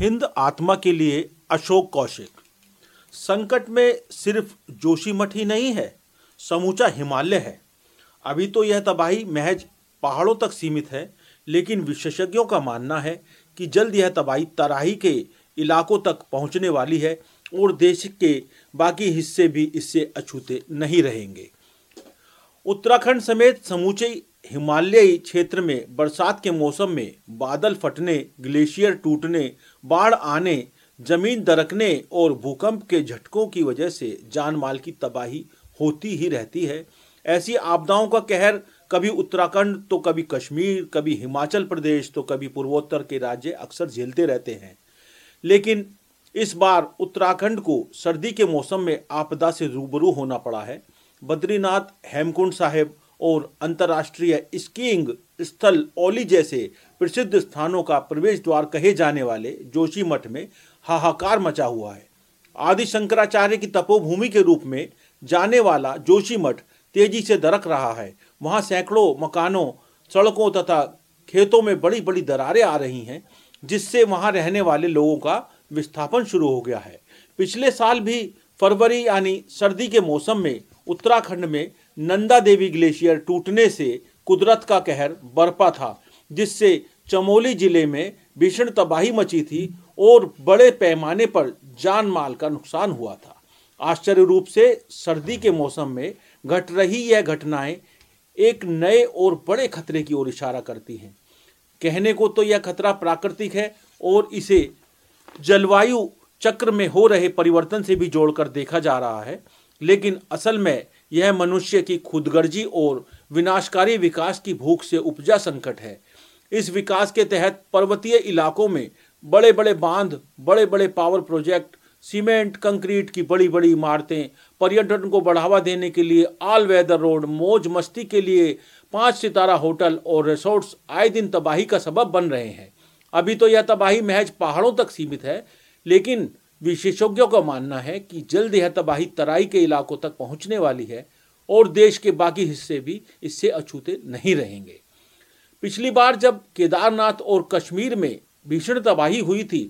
हिंद आत्मा के लिए अशोक कौशिक। संकट में सिर्फ़ जोशीमठ ही नहीं है, समूचा हिमालय है। अभी तो यह तबाही महज पहाड़ों तक सीमित है, लेकिन विशेषज्ञों का मानना है कि जल्द यह तबाही तराही के इलाकों तक पहुँचने वाली है और देश के बाकी हिस्से भी इससे अछूते नहीं रहेंगे। उत्तराखंड समेत समूचे हिमालयी क्षेत्र में बरसात के मौसम में बादल फटने, ग्लेशियर टूटने, बाढ़ आने, ज़मीन दरकने और भूकंप के झटकों की वजह से जान माल की तबाही होती ही रहती है। ऐसी आपदाओं का कहर, कभी उत्तराखंड तो कभी कश्मीर, कभी हिमाचल प्रदेश तो कभी पूर्वोत्तर के राज्य अक्सर झेलते रहते हैं। लेकिन इस बार उत्तराखंड को सर्दी के मौसम में आपदा से रूबरू होना पड़ा है। बद्रीनाथ, हेमकुंड साहिब और अंतर्राष्ट्रीय स्कीइंग स्थल ओली जैसे प्रसिद्ध स्थानों का प्रवेश द्वार कहे जाने वाले जोशी मठ में हाहाकार मचा हुआ है। आदि शंकराचार्य की तपोभूमि के रूप में जाने वाला जोशी मठ तेज़ी से दरक रहा है। वहाँ सैकड़ों मकानों, सड़कों तथा खेतों में बड़ी बड़ी दरारें आ रही हैं, जिससे वहाँ रहने वाले लोगों का विस्थापन शुरू हो गया है। पिछले साल भी फरवरी यानी सर्दी के मौसम में उत्तराखंड में नंदा देवी ग्लेशियर टूटने से कुदरत का कहर बरपा था, जिससे चमोली ज़िले में भीषण तबाही मची थी और बड़े पैमाने पर जान माल का नुकसान हुआ था। आश्चर्य रूप से सर्दी के मौसम में घट रही यह घटनाएँ एक नए और बड़े खतरे की ओर इशारा करती हैं। कहने को तो यह खतरा प्राकृतिक है और इसे जलवायु चक्र में हो रहे परिवर्तन से भी जोड़कर देखा जा रहा है, लेकिन असल में यह मनुष्य की खुदगर्जी और विनाशकारी विकास की भूख से उपजा संकट है। इस विकास के तहत पर्वतीय इलाकों में बड़े बड़े बाँध बड़े बड़े पावर प्रोजेक्ट सीमेंट कंक्रीट की बड़ी बड़ी इमारतें, पर्यटन को बढ़ावा देने के लिए ऑल वेदर रोड मौज मस्ती के लिए पाँच सितारा होटल और रिसोर्ट्स आए दिन तबाही का सबब बन रहे हैं। अभी तो यह तबाही महज पहाड़ों तक सीमित है, लेकिन विशेषज्ञों का मानना है कि जल्द यह तबाही तराई के इलाकों तक पहुँचने वाली है और देश के बाकी हिस्से भी इससे अछूते नहीं रहेंगे। पिछली बार जब केदारनाथ और कश्मीर में भीषण तबाही हुई थी,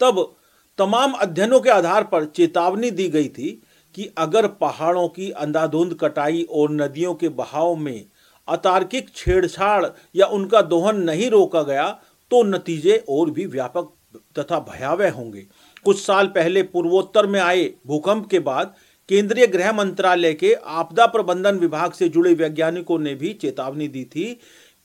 तब तमाम अध्ययनों के आधार पर चेतावनी दी गई थी कि अगर पहाड़ों की अंधाधुंध कटाई और नदियों के बहाव में अतार्किक छेड़छाड़ या उनका दोहन नहीं रोका गया तो नतीजे और भी व्यापक तथा भयावह होंगे। कुछ साल पहले पूर्वोत्तर में आए भूकंप के बाद केंद्रीय गृह मंत्रालय के आपदा प्रबंधन विभाग से जुड़े वैज्ञानिकों ने भी चेतावनी दी थी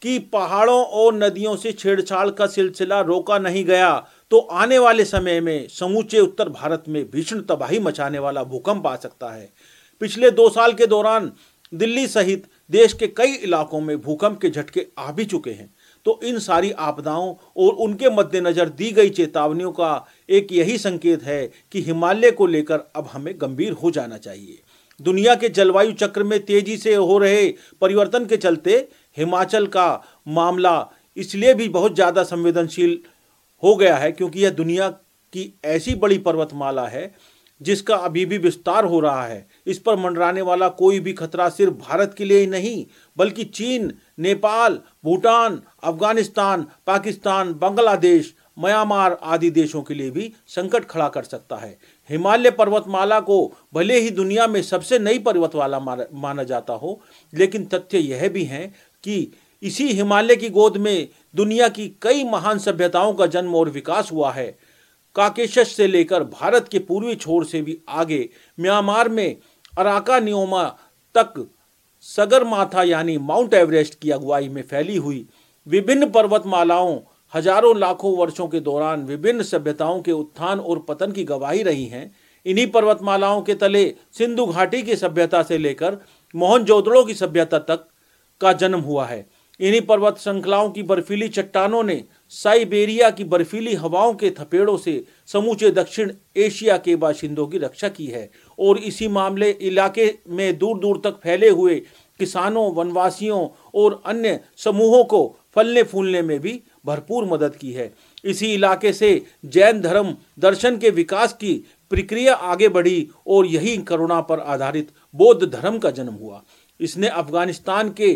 कि पहाड़ों और नदियों से छेड़छाड़ का सिलसिला रोका नहीं गया। तो आने वाले समय में समूचे उत्तर भारत में भीषण तबाही मचाने वाला भूकंप आ सकता है। पिछले दो साल के दौरान दिल्ली सहित देश के कई इलाकों में भूकंप के झटके आ भी चुके हैं। तो इन सारी आपदाओं और उनके मद्देनज़र दी गई चेतावनियों का एक यही संकेत है कि हिमालय को लेकर अब हमें गंभीर हो जाना चाहिए। दुनिया के जलवायु चक्र में तेज़ी से हो रहे परिवर्तन के चलते हिमाचल का मामला इसलिए भी बहुत ज़्यादा संवेदनशील हो गया है क्योंकि यह दुनिया की ऐसी बड़ी पर्वतमाला है जिसका अभी भी विस्तार हो रहा है। इस पर मंडराने वाला कोई भी खतरा सिर्फ़ भारत के लिए ही नहीं, बल्कि चीन, नेपाल, भूटान, अफ़गानिस्तान, पाकिस्तान, बांग्लादेश, म्यांमार आदि देशों के लिए भी संकट खड़ा कर सकता है। हिमालय पर्वतमाला को भले ही दुनिया में सबसे नई पर्वतमाला माना जाता हो, लेकिन तथ्य यह भी है कि इसी हिमालय की गोद में दुनिया की कई महान सभ्यताओं का जन्म और विकास हुआ है। काकेशस से लेकर भारत के पूर्वी छोर से भी आगे म्यांमार में अराका नियोमा तक सगरमाथा यानी माउंट एवरेस्ट की अगुवाई में फैली हुई विभिन्न पर्वतमालाओं हज़ारों लाखों वर्षों के दौरान विभिन्न सभ्यताओं के उत्थान और पतन की गवाही रही हैं। इन्हीं पर्वतमालाओं के तले सिंधु घाटी की सभ्यता से लेकर मोहनजोदड़ो की सभ्यता तक का जन्म हुआ है। इन्हीं पर्वत श्रृंखलाओं की बर्फीली चट्टानों ने साइबेरिया की बर्फीली हवाओं के थपेड़ों से समूचे दक्षिण एशिया के बाशिंदों की रक्षा की है और इसी मामले इलाके में दूर दूर तक फैले हुए किसानों, वनवासियों और अन्य समूहों को फलने फूलने में भी भरपूर मदद की है। इसी इलाके से जैन धर्म दर्शन के विकास की प्रक्रिया आगे बढ़ी और यही करुणा पर आधारित बौद्ध धर्म का जन्म हुआ। इसने अफ़गानिस्तान के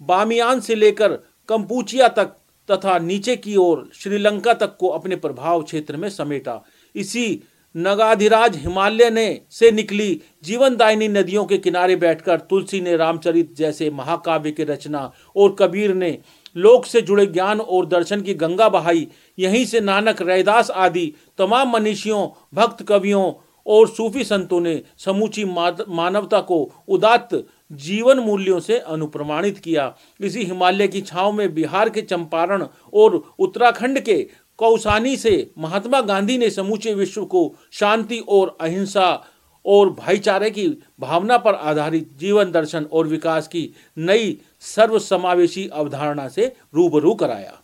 बामियान से लेकर कंपूचिया तक तथा नीचे की ओर श्रीलंका तक को अपने प्रभाव क्षेत्र में समेटा। इसी नगाधिराज हिमालय ने से निकली जीवनदायिनी नदियों के किनारे बैठकर तुलसी ने रामचरित जैसे महाकाव्य की रचना और कबीर ने लोक से जुड़े ज्ञान और दर्शन की गंगा बहाई, यहीं से नानक रैदास आदि तमाम मनीषियों, भक्त कवियों और सूफी संतों ने समूची मानवता को उदात्त जीवन मूल्यों से अनुप्रमाणित किया। इसी हिमालय की छाव में बिहार के चंपारण और उत्तराखंड के कौसानी से महात्मा गांधी ने समूचे विश्व को शांति और अहिंसा और भाईचारे की भावना पर आधारित जीवन दर्शन और विकास की नई सर्वसमावेशी अवधारणा से रूबरू कराया।